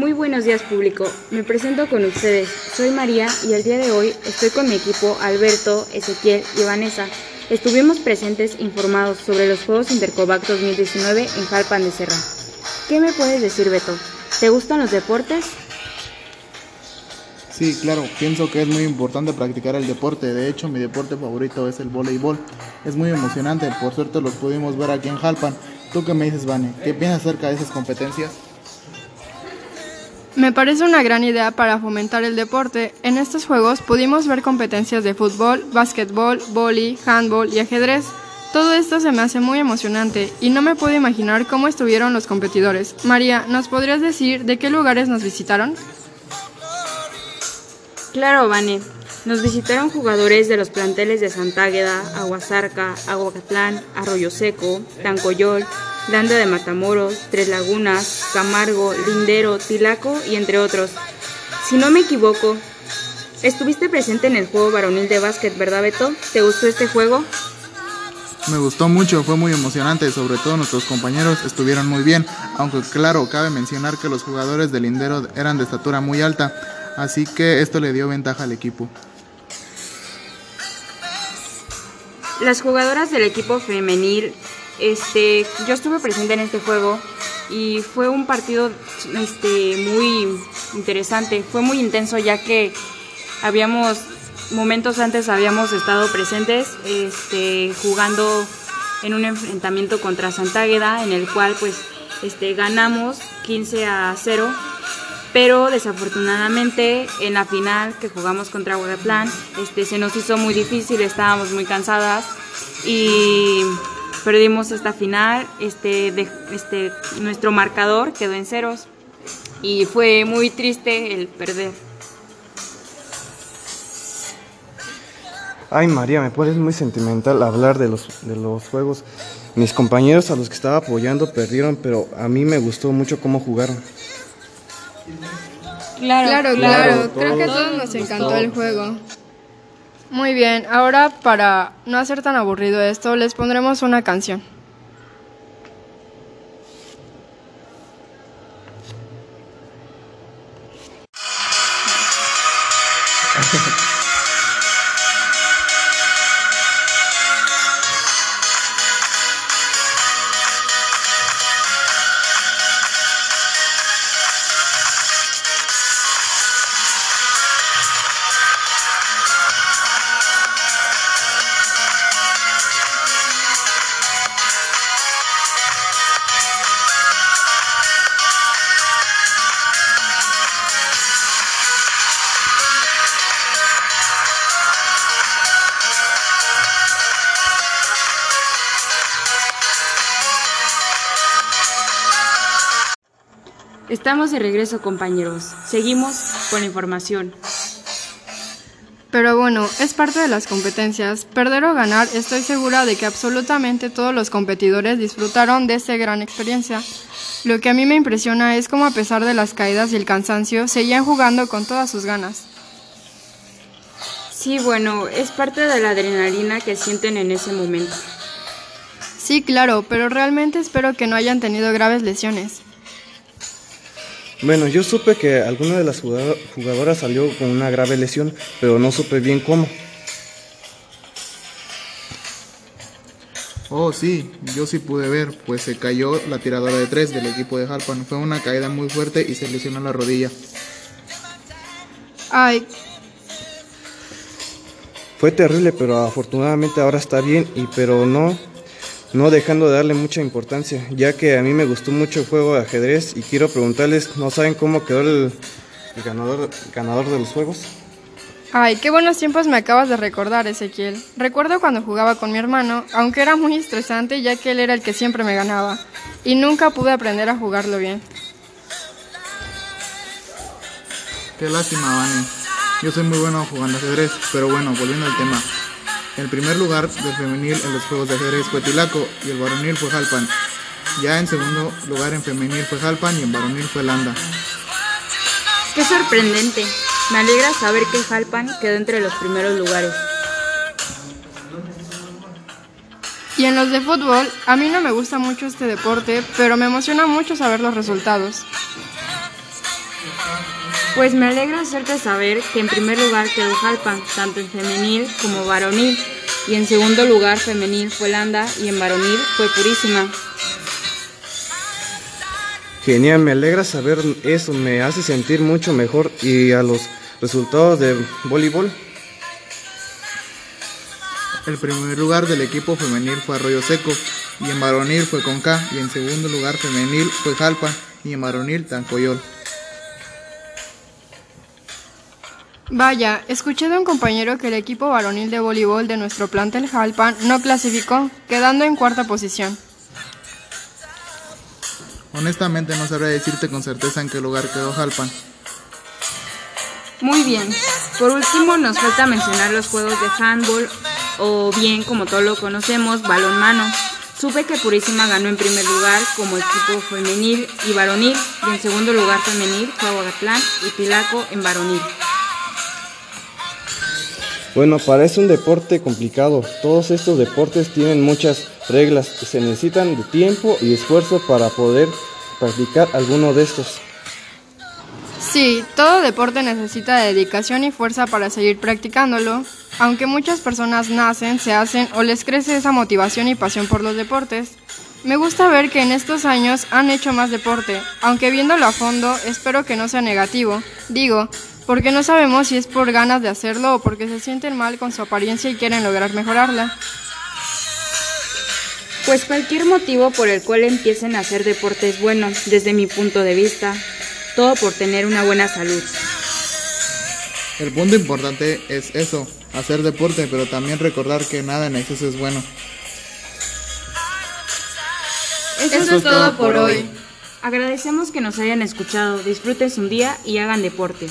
Muy buenos días público, me presento con ustedes. Soy María y el día de hoy estoy con mi equipo Alberto, Ezequiel y Vanessa. Estuvimos presentes informados sobre los Juegos Intercovac 2019 en Jalpan de Serra. ¿Qué me puedes decir Beto? ¿Te gustan los deportes? Sí, claro, pienso que es muy importante practicar el deporte. De hecho, mi deporte favorito es el voleibol. Es muy emocionante, por suerte los pudimos ver aquí en Jalpan. ¿Tú qué me dices, Vane? ¿Qué piensas acerca de esas competencias? Me parece una gran idea para fomentar el deporte. En estos juegos pudimos ver competencias de fútbol, básquetbol, vóley, handball y ajedrez. Todo esto se me hace muy emocionante y no me puedo imaginar cómo estuvieron los competidores. María, ¿nos podrías decir de qué lugares nos visitaron? Claro, Vane. Nos visitaron jugadores de los planteles de Santágueda, Aguasarca, Aguacatlán, Arroyo Seco, Tancoyol, Landa de Matamoros, Tres Lagunas, Camargo, Lindero, Tilaco y entre otros. Si no me equivoco, estuviste presente en el juego varonil de básquet, ¿verdad Beto? ¿Te gustó este juego? Me gustó mucho, fue muy emocionante, sobre todo nuestros compañeros estuvieron muy bien, aunque claro, cabe mencionar que los jugadores del Lindero eran de estatura muy alta, así que esto le dio ventaja al equipo. Las jugadoras del equipo femenil este, yo estuve presente en este juego y fue un partido este, muy interesante, fue muy intenso ya que habíamos, momentos antes habíamos estado presentes este, jugando en un enfrentamiento contra Santágueda en el cual pues ganamos 15 a 0 pero desafortunadamente en la final que jugamos contra Guadalajara este, se nos hizo muy difícil, estábamos muy cansadas y perdimos esta final, este, de, este, nuestro marcador quedó en ceros y fue muy triste el perder. Ay María, me parece muy sentimental hablar de los, de los juegos. Mis compañeros a los que estaba apoyando perdieron, pero a mí me gustó mucho cómo jugaron. Claro, claro, claro. Creo que a todos nos encantó el juego. Muy bien, ahora para no hacer tan aburrido esto, les pondremos una canción. Estamos de regreso compañeros. Seguimos con la información. Pero bueno, es parte de las competencias. Perder o ganar, estoy segura de que absolutamente todos los competidores disfrutaron de esta gran experiencia. Lo que a mí me impresiona es cómo a pesar de las caídas y el cansancio, seguían jugando con todas sus ganas. Sí, bueno, es parte de la adrenalina que sienten en ese momento. Sí, claro, pero realmente espero que no hayan tenido graves lesiones. Bueno, yo supe que alguna de las jugadoras salió con una grave lesión, pero no supe bien cómo. Oh, sí, yo sí pude ver, pues se cayó la tiradora de tres del equipo de Harpan. Fue una caída muy fuerte y se lesionó la rodilla. Ay. Fue terrible, pero afortunadamente ahora está bien y pero no no dejando de darle mucha importancia, ya que a mí me gustó mucho el juego de ajedrez y quiero preguntarles, ¿no saben cómo quedó el, ganador, ganador de los juegos? Ay, qué buenos tiempos me acabas de recordar, Ezequiel. Recuerdo cuando jugaba con mi hermano, aunque era muy estresante ya que él era el que siempre me ganaba, y nunca pude aprender a jugarlo bien. Qué lástima, Vane. Yo soy muy bueno jugando ajedrez, pero bueno, volviendo al tema. El primer lugar del femenil en los juegos de ajedrez fue Tilaco y el varonil fue Jalpan. Ya en segundo lugar en femenil fue Jalpan y en varonil fue Landa. Qué sorprendente. Me alegra saber que Jalpan quedó entre los primeros lugares. Y en los de fútbol, a mí no me gusta mucho este deporte, pero me emociona mucho saber los resultados. Pues me alegra hacerte saber que en primer lugar quedó Jalpan, tanto en femenil como varonil, y en segundo lugar femenil fue Landa y en varonil fue Purísima. Genial, me alegra saber eso, me hace sentir mucho mejor y a los resultados de voleibol. El primer lugar del equipo femenil fue Arroyo Seco y en varonil fue Conca y en segundo lugar femenil fue Jalpa y en varonil Tancoyol. Vaya, escuché de un compañero que el equipo varonil de voleibol de nuestro plantel Jalpan no clasificó, quedando en cuarta posición. Honestamente no sabría decirte con certeza en qué lugar quedó Jalpan. Muy bien. Por último, nos falta mencionar los juegos de handball o bien, como todos lo conocemos, balonmano. Supe que Purísima ganó en primer lugar como equipo femenil y varonil y en segundo lugar femenil fue Aguatlán y Pilaco en varonil. Bueno, parece un deporte complicado. Todos estos deportes tienen muchas reglas y se necesitan de tiempo y esfuerzo para poder practicar alguno de estos. Sí, todo deporte necesita dedicación y fuerza para seguir practicándolo. Aunque muchas personas nacen, se hacen o les crece esa motivación y pasión por los deportes. Me gusta ver que en estos años han hecho más deporte, aunque viéndolo a fondo espero que no sea negativo. Digo, porque no sabemos si es por ganas de hacerlo o porque se sienten mal con su apariencia y quieren lograr mejorarla. Pues cualquier motivo por el cual empiecen a hacer deporte es bueno, desde mi punto de vista. Todo por tener una buena salud. El punto importante es eso, hacer deporte, pero también recordar que nada en exceso es bueno. Eso, es todo por hoy. Agradecemos que nos hayan escuchado. Disfruten su día y hagan deporte.